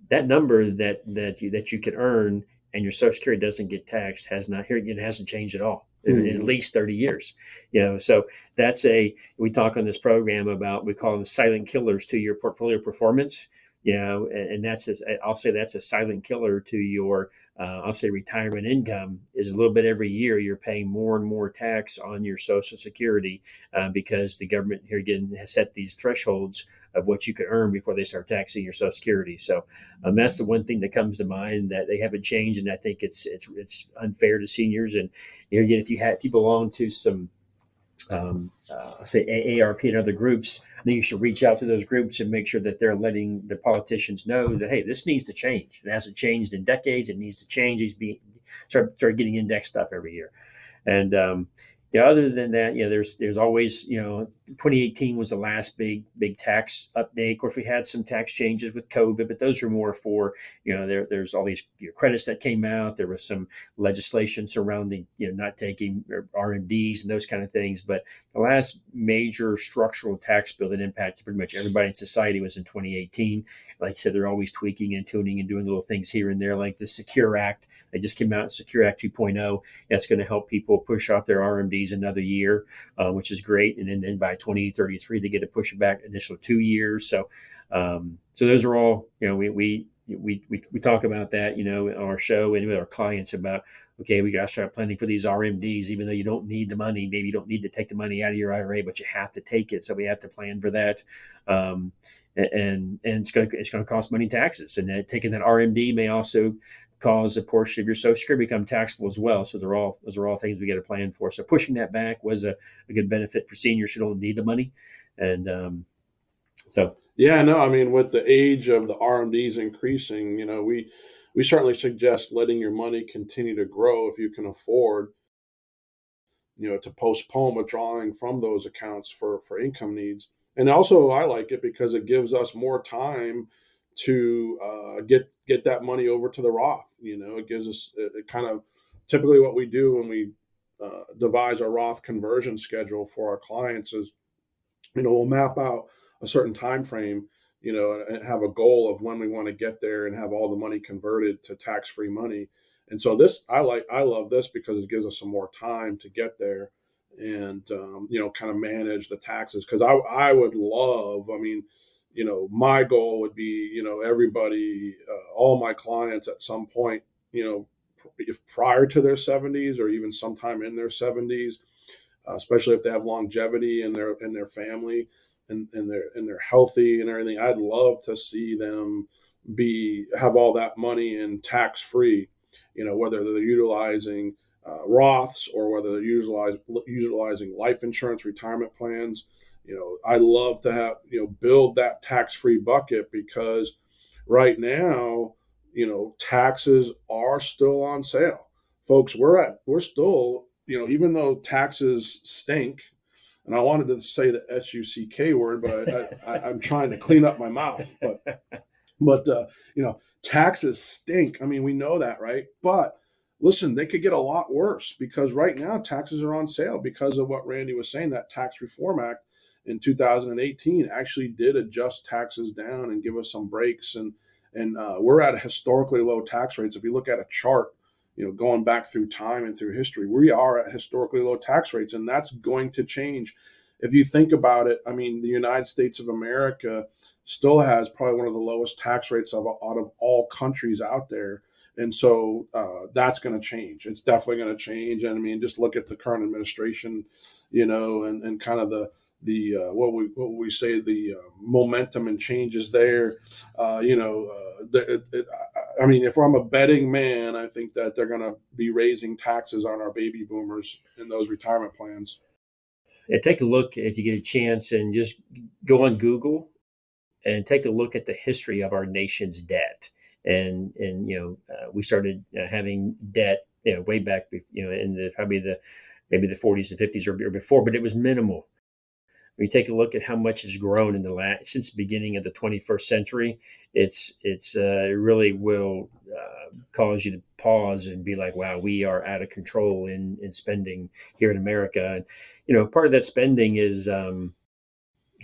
that number that that you that you can earn and your Social Security doesn't get taxed has not here it hasn't changed at all. In, in, at mm-hmm. least 30 years you know so that's a we talk on this program about we call them silent killers to your portfolio performance you know, and, and that's a, I'll say that's a silent killer to your uh, I'll say retirement income is a little bit every year you're paying more and more tax on your Social Security uh, because the government here again has set these thresholds of what you can earn before they start taxing your Social Security. So um, that's the one thing that comes to mind that they haven't changed, and I think it's it's it's unfair to seniors. And you know, again, if you have if you belong to some um, uh, say AARP and other groups I think you should reach out to those groups and make sure that they're letting the politicians know that hey, this needs to change. It hasn't changed in decades. It needs to change. He's be start start getting indexed up every year, and um, yeah, other than that, know, there's there's always, you know, 2018 was the last big big tax update. Of course, we had some tax changes with COVID, but those were more for, you know, there there's all these you know, credits that came out. There was some legislation surrounding, you know, not taking RMDs and those kind of things. But the last major structural tax bill that impacted pretty much everybody in society was in 2018. Like I said, they're always tweaking and tuning and doing little things here and there, like the Secure Act. They just came out, Secure Act 2.0. That's going to help people push off their RMDs another year, uh, which is great. And then, then by 2033, they get to push it back additional two years. So, um, so those are all, you know, we, we, we, we, we talk about that, you know, in our show and with our clients about, okay, we got to start planning for these RMDs, even though you don't need the money. Maybe you don't need to take the money out of your IRA, but you have to take it. So we have to plan for that. Um, and and it's going to it's going to cost money taxes, and that taking that RMD may also cause a portion of your Social Security become taxable as well. So they're all those are all things we got to plan for. So pushing that back was a, a good benefit for seniors who don't need the money, and um, so yeah, no, I mean with the age of the RMDs increasing, you know we we certainly suggest letting your money continue to grow if you can afford you know to postpone withdrawing from those accounts for for income needs and also I like it because it gives us more time to uh, get get that money over to the Roth. You know, it gives us it, it kind of typically what we do when we uh, devise our Roth conversion schedule for our clients is, you know, we'll map out a certain time frame, you know, and have a goal of when we want to get there and have all the money converted to tax free money. And so this I like I love this because it gives us some more time to get there and um, you know kind of manage the taxes because I I would love I mean you know my goal would be you know everybody uh, all my clients at some point you know if prior to their 70s or even sometime in their 70s uh, especially if they have longevity in their in their family and, and they're and they're healthy and everything I'd love to see them be have all that money and tax free you know whether they're utilizing uh, Roths or whether they're utilize, utilizing life insurance retirement plans. You know, I love to have, you know, build that tax free bucket because right now, you know, taxes are still on sale. Folks, we're at, we're still, you know, even though taxes stink, and I wanted to say the S U C K word, but I, I'm trying to clean up my mouth. But, but, uh, you know, taxes stink. I mean, we know that, right? But, listen, they could get a lot worse because right now taxes are on sale because of what Randy was saying. That Tax Reform Act in 2018 actually did adjust taxes down and give us some breaks, and and uh, we're at historically low tax rates. If you look at a chart, you know, going back through time and through history, we are at historically low tax rates, and that's going to change. If you think about it, I mean, the United States of America still has probably one of the lowest tax rates of out of all countries out there and so uh, that's going to change. It's definitely going to change. And I mean, just look at the current administration, you know, and, and kind of the the uh, what we what we say the uh, momentum and changes there. Uh, you know, uh, the, it, it, I mean, if I'm a betting man, I think that they're going to be raising taxes on our baby boomers in those retirement plans. Yeah, take a look if you get a chance and just go on Google and take a look at the history of our nation's debt and and you know uh, we started uh, having debt you know way back you know in the probably the maybe the 40s and 50s or, or before but it was minimal you take a look at how much has grown in the last since the beginning of the 21st century it's it's uh, it really will uh, cause you to pause and be like wow we are out of control in in spending here in america. And you know part of that spending is um,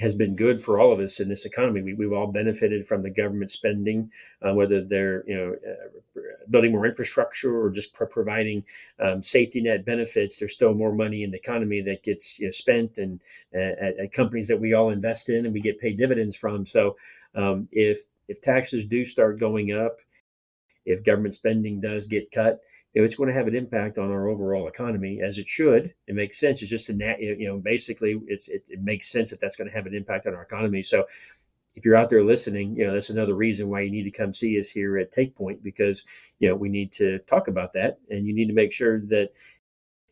has been good for all of us in this economy. We, have all benefited from the government spending, uh, whether they're you know uh, building more infrastructure or just pro- providing um, safety net benefits. There's still more money in the economy that gets you know, spent and uh, at, at, companies that we all invest in and we get paid dividends from. So um, if if taxes do start going up, if government spending does get cut, it's going to have an impact on our overall economy as it should. It makes sense. It's just a nat, you know, basically it's, it, it makes sense that that's going to have an impact on our economy. So if you're out there listening, you know, that's another reason why you need to come see us here at Take Point because, you know, we need to talk about that and you need to make sure that,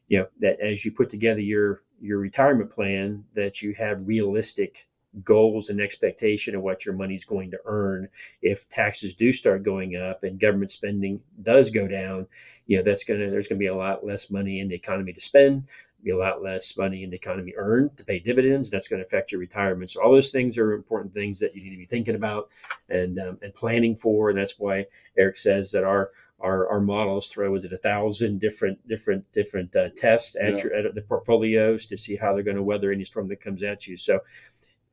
you know, that as you put together your, your retirement plan, that you have realistic goals and expectation of what your money's going to earn. If taxes do start going up and government spending does go down you know that's going to there's going to be a lot less money in the economy to spend be a lot less money in the economy earned to pay dividends. That's going to affect your retirement. So all those things are important things that you need to be thinking about and um, and planning for. And that's why eric says that our our, our models throw is it a thousand different different different uh, tests at, yeah. your, at the portfolios to see how they're going to weather any storm that comes at you. So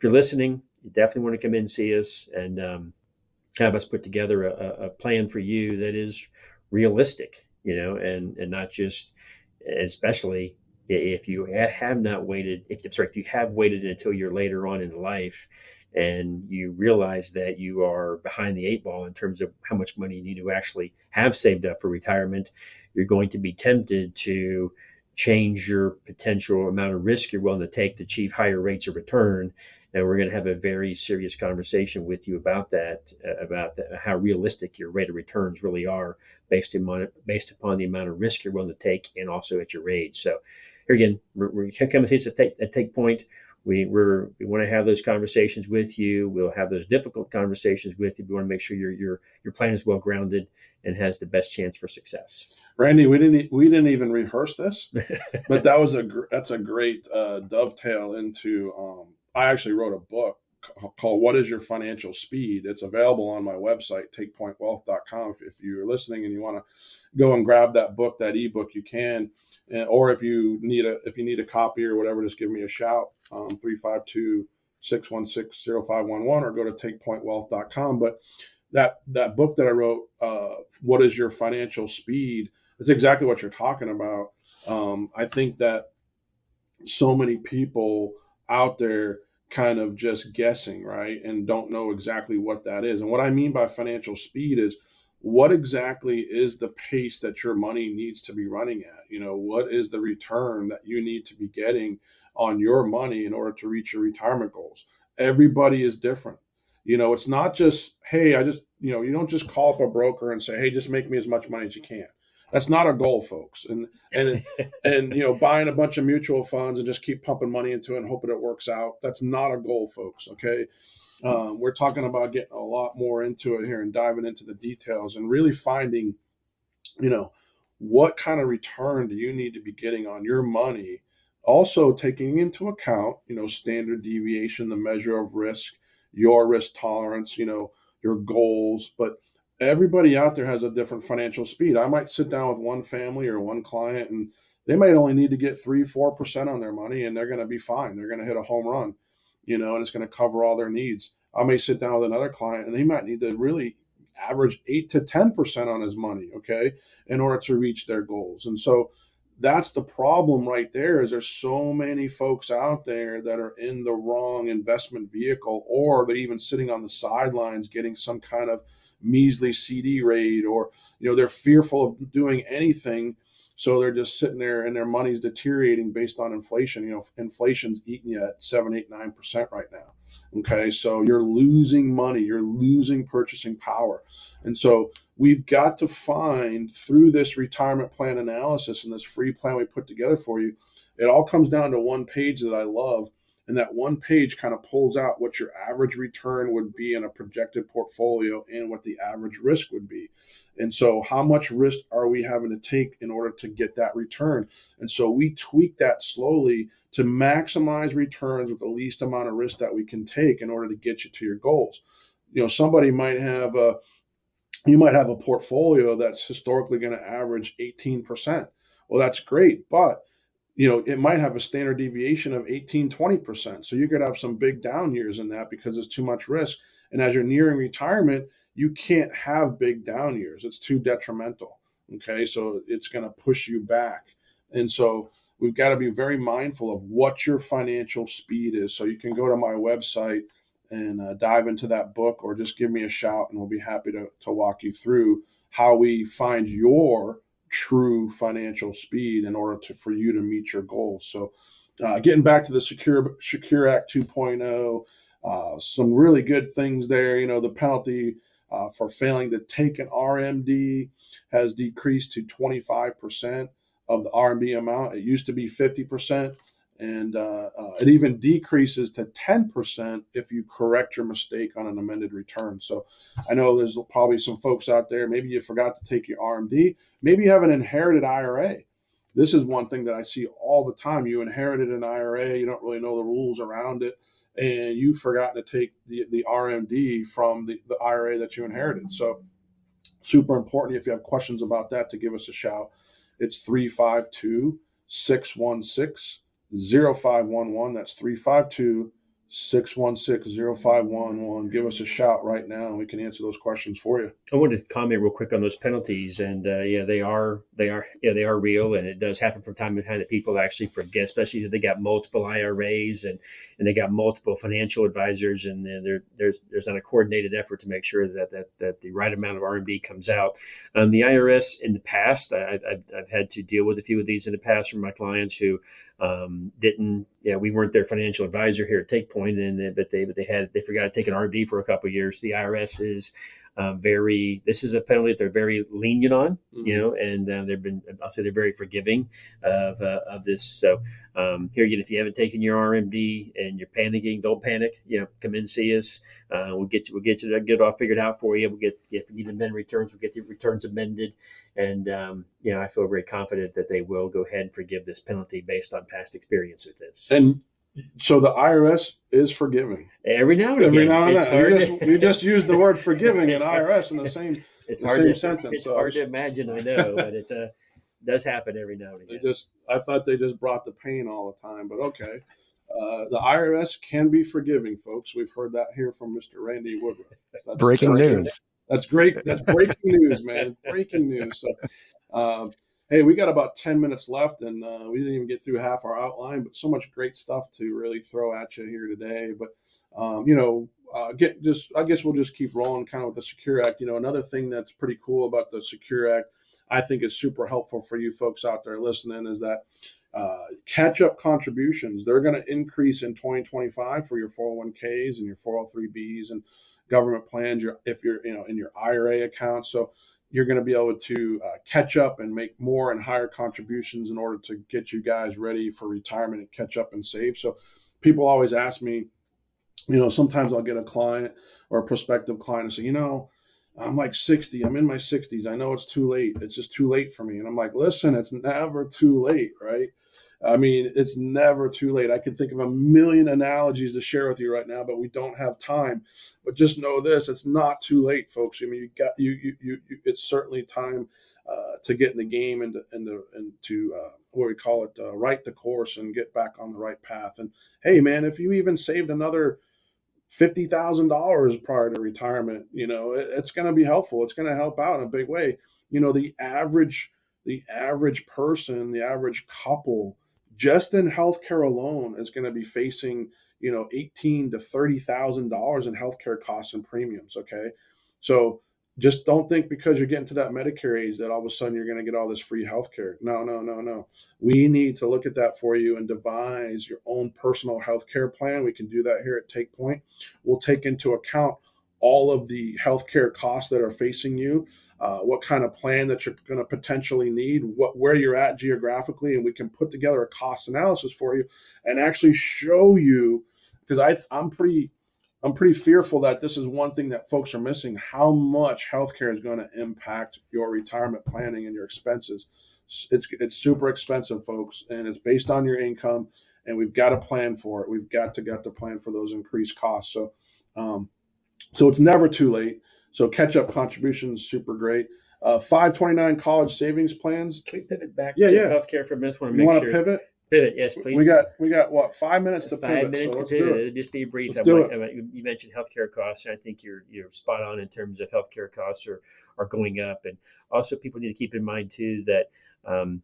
you're listening, you definitely want to come in and see us and um, have us put together a, a, plan for you that is realistic, you know, and and not just, especially if you have not waited, if sorry, if you have waited until you're later on in life and you realize that you are behind the eight ball in terms of how much money you need to actually have saved up for retirement, you're going to be tempted to change your potential amount of risk you're willing to take to achieve higher rates of return and we're going to have a very serious conversation with you about that, uh, about the, how realistic your rate of returns really are based upon based upon the amount of risk you're willing to take, and also at your age. So, here again, we're, we're coming to take a take point. We we're, we want to have those conversations with you. We'll have those difficult conversations with you. We want to make sure your your your plan is well grounded and has the best chance for success. Randy, we didn't we didn't even rehearse this, but that was a that's a great uh, dovetail into um, I actually wrote a book called What is Your Financial Speed? It's available on my website, takepointwealth.com. If, if you're listening and you want to go and grab that book, that ebook, you can. or if you need a if you need a copy or whatever, just give me a shout, um, 352 616 0511 or go to takepointwealth.com. But that that book that I wrote, uh, What is Your Financial Speed? It's exactly what you're talking about. Um, I think that so many people out there kind of just guessing, right? And don't know exactly what that is. And what I mean by financial speed is what exactly is the pace that your money needs to be running at? You know, what is the return that you need to be getting on your money in order to reach your retirement goals? Everybody is different. You know, it's not just, hey, I just, you know, you don't just call up a broker and say, hey, just make me as much money as you can. That's not a goal, folks. And and and you know, buying a bunch of mutual funds and just keep pumping money into it and hoping it works out. That's not a goal, folks. Okay. Um, we're talking about getting a lot more into it here and diving into the details and really finding, you know, what kind of return do you need to be getting on your money also taking into account you know standard deviation the measure of risk your risk tolerance you know your goals but everybody out there has a different financial speed. I might sit down with one family or one client and they might only need to get three, four percent on their money and they're going to be fine. They're going to hit a home run, you know, and it's going to cover all their needs. I may sit down with another client and he might need to really average eight to 10% on his money, okay, in order to reach their goals. And so that's the problem right there is there's so many folks out there that are in the wrong investment vehicle or they're even sitting on the sidelines getting some kind of measly CD rate, or you know they're fearful of doing anything, so they're just sitting there and their money's deteriorating based on inflation. You know, inflation's eating you at seven, eight, nine percent right now. Okay, so you're losing money, you're losing purchasing power, and so we've got to find through this retirement plan analysis and this free plan we put together for you. It all comes down to one page that I love and that one page kind of pulls out what your average return would be in a projected portfolio and what the average risk would be. And so, how much risk are we having to take in order to get that return? And so, we tweak that slowly to maximize returns with the least amount of risk that we can take in order to get you to your goals. You know, somebody might have a you might have a portfolio that's historically going to average 18%. Well, that's great, but you know, it might have a standard deviation of 18, 20%. So you could have some big down years in that because it's too much risk. And as you're nearing retirement, you can't have big down years. It's too detrimental. Okay. So it's going to push you back. And so we've got to be very mindful of what your financial speed is. So you can go to my website and uh, dive into that book or just give me a shout and we'll be happy to, to walk you through how we find your true financial speed in order to for you to meet your goals. So, uh, getting back to the Secure Secure Act 2.0, uh, some really good things there. You know, the penalty uh, for failing to take an RMD has decreased to 25% of the RMD amount. It used to be 50% and uh, uh, it even decreases to 10% if you correct your mistake on an amended return. So I know there's probably some folks out there, maybe you forgot to take your RMD, maybe you have an inherited IRA. This is one thing that I see all the time. You inherited an IRA, you don't really know the rules around it, and you've forgotten to take the, the RMD from the, the IRA that you inherited. So super important if you have questions about that to give us a shout. It's 352 616 0511. That's 352 616 0511. Give us a shout right now and we can answer those questions for you. I wanted to comment real quick on those penalties. And uh, yeah, they are, they are, yeah, they are real. And it does happen from time to time that people actually forget, especially if they got multiple IRAs and, and they got multiple financial advisors and there, there's, there's not a coordinated effort to make sure that, that, that the right amount of RMD comes out. Um, the IRS in the past, I, I've, I've had to deal with a few of these in the past from my clients who um, didn't yeah we weren't their financial advisor here at take point and but they but they had they forgot to take an rd for a couple years. The irs is uh, very this is a penalty that they're very lenient on mm-hmm. you know and uh, they've been i'll say they're very forgiving of, uh, of this. So um, here again if you haven't taken your rmd and you're panicking don't panic you know come in see us. Uh, we'll get you we'll get you to get it all figured out for you. We'll get if you need amend returns we'll get the returns amended. And um, you know i feel very confident that they will go ahead and forgive this penalty based on past experience with this. And so the IRS is forgiving. Every now and Every again. now and then. You just, we just use the word forgiving in IRS in the same, it's the hard same to, sentence. It's so hard to imagine, I know, but it uh, does happen every now and they again. just, I thought they just brought the pain all the time, but okay. Uh, the IRS can be forgiving, folks. We've heard that here from Mr. Randy Woodruff. That's breaking news. That's great. That's breaking news, man. Breaking news. So, um, hey, we got about 10 minutes left and uh, we didn't even get through half our outline, but so much great stuff to really throw at you here today. But, um, you know, uh, get just, I guess we'll just keep rolling kind of with the Secure Act. You know, another thing that's pretty cool about the Secure Act, I think is super helpful for you folks out there listening is that uh, catch up contributions, they're going to increase in 2025 for your 401ks and your 403bs and government plans, your, if you're, you know, in your IRA account. So, you're going to be able to uh, catch up and make more and higher contributions in order to get you guys ready for retirement and catch up and save. So people always ask me, you know, sometimes I'll get a client or a prospective client and say, you know, I'm like 60. I'm in my 60s. I know it's too late. It's just too late for me. And I'm like, listen, it's never too late, right? I mean, it's never too late. I could think of a million analogies to share with you right now, but we don't have time. But just know this: it's not too late, folks. I mean, you got you you you. you it's certainly time uh, to get in the game and to, and to, and to uh, what we call it, uh, right the course and get back on the right path. And hey, man, if you even saved another fifty thousand dollars prior to retirement, you know, it, it's going to be helpful. It's going to help out in a big way. You know, the average the average person, the average couple just in healthcare alone is going to be facing you know eighteen to thirty thousand dollars in healthcare costs and premiums. Okay, so just don't think because you're getting to that Medicare age that all of a sudden you're going to get all this free healthcare. No, no, no, no. We need to look at that for you and devise your own personal healthcare plan. We can do that here at Take Point. We'll take into account all of the healthcare costs that are facing you, uh, what kind of plan that you're going to potentially need, what where you're at geographically, and we can put together a cost analysis for you and actually show you. Because I I'm pretty I'm pretty fearful that this is one thing that folks are missing: how much healthcare is going to impact your retirement planning and your expenses. It's it's super expensive, folks, and it's based on your income, and we've got to plan for it. We've got to get to plan for those increased costs. So. Um, so it's never too late. So catch up contributions, super great. Uh, 529 college savings plans. Can we pivot back yeah, to yeah. healthcare for a minute? Want to make sure. pivot? Pivot, yes, please. We got we got what five minutes to five pivot. minutes so to pivot. It. Just be brief. Do it. you mentioned healthcare costs, and I think you're you're spot on in terms of healthcare costs are are going up, and also people need to keep in mind too that um,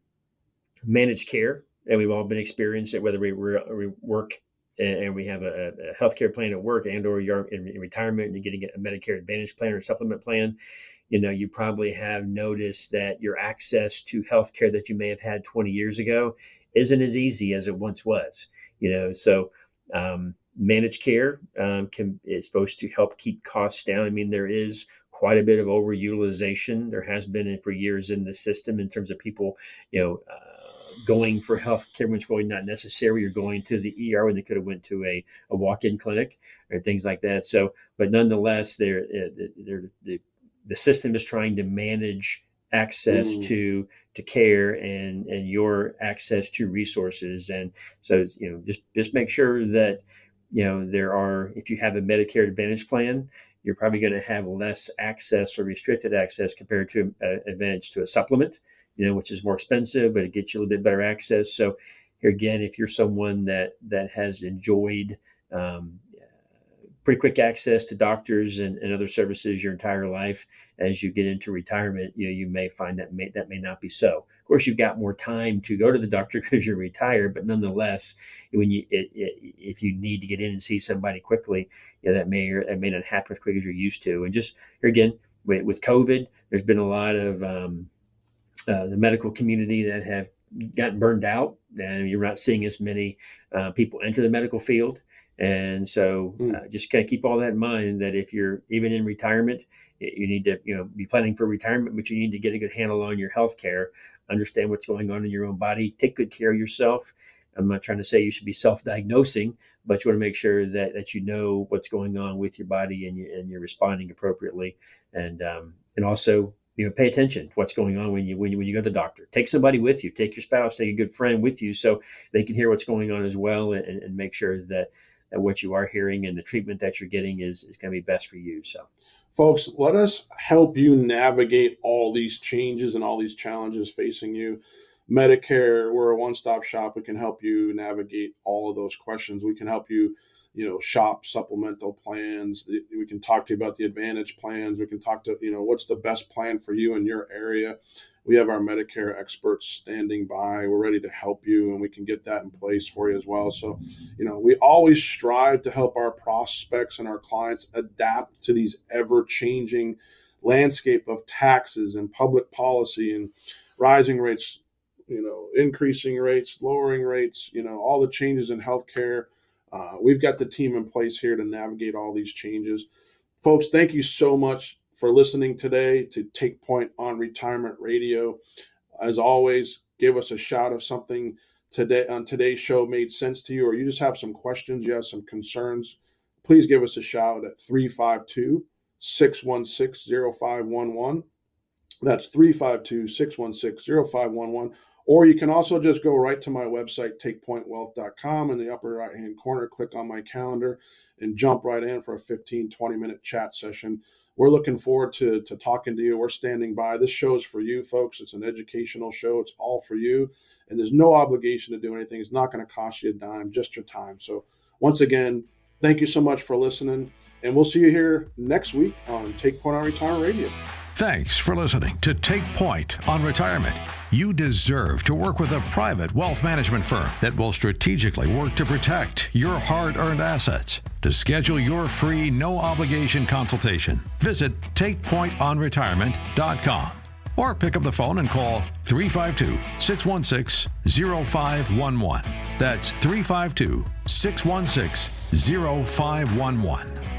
managed care, and we've all been experienced it whether we, we work and we have a, a healthcare plan at work and or you're in, retirement and you're getting a Medicare Advantage plan or supplement plan, you know, you probably have noticed that your access to healthcare that you may have had 20 years ago isn't as easy as it once was. You know, so um, managed care um, can is supposed to help keep costs down. I mean, there is quite a bit of overutilization. There has been for years in the system in terms of people, you know. Uh, going for health care when it's really not necessary. You're going to the ER when they could have went to a, a walk-in clinic or things like that. So, but nonetheless, they're, uh, they're, the the system is trying to manage access mm. to to care and and your access to resources. And so, you know, just just make sure that you know there are if you have a Medicare Advantage plan, you're probably going to have less access or restricted access compared to an advantage to a supplement you know, which is more expensive, but it gets you a little bit better access. So here again, if you're someone that that has enjoyed um, pretty quick access to doctors and, and, other services your entire life, as you get into retirement, you know, you may find that may, that may not be so. Of course, you've got more time to go to the doctor because you're retired, but nonetheless, when you it, it, if you need to get in and see somebody quickly, you know, that may or that may not happen as quick as you're used to. And just here again, with, with COVID, there's been a lot of um, uh, the medical community that have gotten burned out, and you're not seeing as many uh, people enter the medical field. And so, mm. uh, just kind of keep all that in mind. That if you're even in retirement, you need to you know be planning for retirement, but you need to get a good handle on your health care, understand what's going on in your own body, take good care of yourself. I'm not trying to say you should be self-diagnosing, but you want to make sure that, that you know what's going on with your body and, you, and you're responding appropriately. And um, and also you know, pay attention to what's going on when you when you when you go to the doctor. Take somebody with you. Take your spouse. Take a good friend with you, so they can hear what's going on as well, and, and make sure that that what you are hearing and the treatment that you're getting is is going to be best for you. So, folks, let us help you navigate all these changes and all these challenges facing you. Medicare, we're a one-stop shop. We can help you navigate all of those questions. We can help you you know shop supplemental plans. We can talk to you about the advantage plans. We can talk to you know what's the best plan for you in your area. We have our medicare experts standing by. We're ready to help you and we can get that in place for you as well. So you know we always strive to help our prospects and our clients adapt to these ever changing landscape of taxes and public policy and rising rates you know increasing rates lowering rates you know all the changes in healthcare uh, we've got the team in place here to navigate all these changes. Folks, thank you so much for listening today to Take Point on Retirement Radio. As always, give us a shout if something today on today's show made sense to you, or you just have some questions, you have some concerns. Please give us a shout at 352 616 0511. That's 352 616 0511 or you can also just go right to my website, takepointwealth.com. In the upper right hand corner, click on my calendar and jump right in for a 15, 20 minute chat session. We're looking forward to, to talking to you. We're standing by. This show is for you, folks. It's an educational show, it's all for you. And there's no obligation to do anything. It's not going to cost you a dime, just your time. So, once again, thank you so much for listening. And we'll see you here next week on Take Point on Retirement Radio. Thanks for listening to Take Point on Retirement. You deserve to work with a private wealth management firm that will strategically work to protect your hard earned assets. To schedule your free, no obligation consultation, visit takepointonretirement.com or pick up the phone and call 352 616 0511. That's 352 616 0511.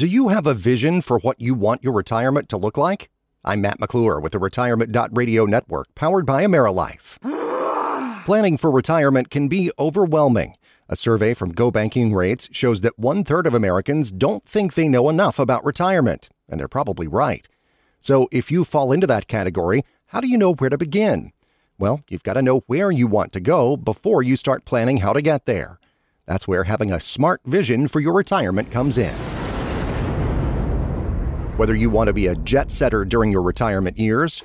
Do you have a vision for what you want your retirement to look like? I'm Matt McClure with the Retirement Radio Network, powered by AmeriLife. Planning for retirement can be overwhelming. A survey from GOBankingRates shows that one third of Americans don't think they know enough about retirement, and they're probably right. So, if you fall into that category, how do you know where to begin? Well, you've got to know where you want to go before you start planning how to get there. That's where having a smart vision for your retirement comes in. Whether you want to be a jet setter during your retirement years,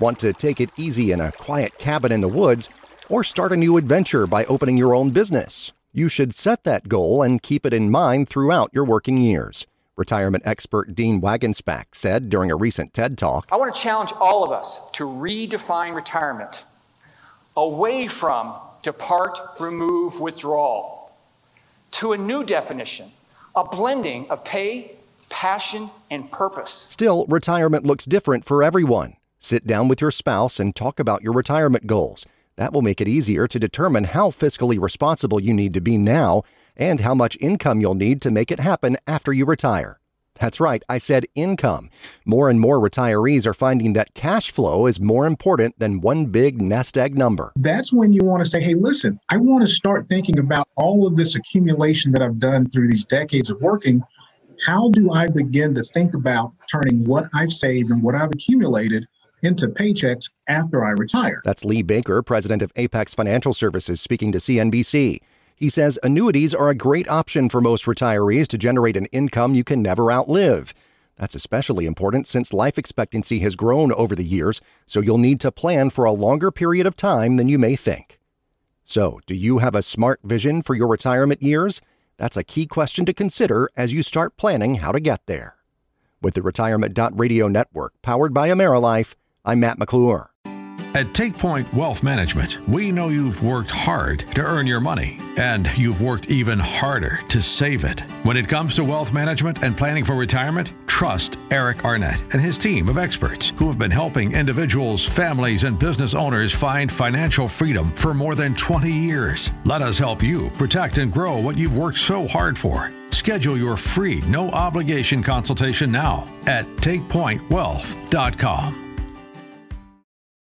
want to take it easy in a quiet cabin in the woods, or start a new adventure by opening your own business, you should set that goal and keep it in mind throughout your working years. Retirement expert Dean Wagenspack said during a recent TED Talk I want to challenge all of us to redefine retirement away from depart, remove, withdrawal to a new definition, a blending of pay, passion, and purpose. Still, retirement looks different for everyone. Sit down with your spouse and talk about your retirement goals. That will make it easier to determine how fiscally responsible you need to be now and how much income you'll need to make it happen after you retire. That's right, I said income. More and more retirees are finding that cash flow is more important than one big nest egg number. That's when you want to say, hey, listen, I want to start thinking about all of this accumulation that I've done through these decades of working how do I begin to think about turning what I've saved and what I've accumulated into paychecks after I retire? That's Lee Baker, president of Apex Financial Services, speaking to CNBC. He says annuities are a great option for most retirees to generate an income you can never outlive. That's especially important since life expectancy has grown over the years, so you'll need to plan for a longer period of time than you may think. So, do you have a smart vision for your retirement years? That's a key question to consider as you start planning how to get there. With the Retirement Radio Network, powered by AmeriLife, I'm Matt McClure. At TakePoint Wealth Management, we know you've worked hard to earn your money, and you've worked even harder to save it. When it comes to wealth management and planning for retirement, trust Eric Arnett and his team of experts who have been helping individuals, families, and business owners find financial freedom for more than 20 years. Let us help you protect and grow what you've worked so hard for. Schedule your free, no obligation consultation now at takepointwealth.com.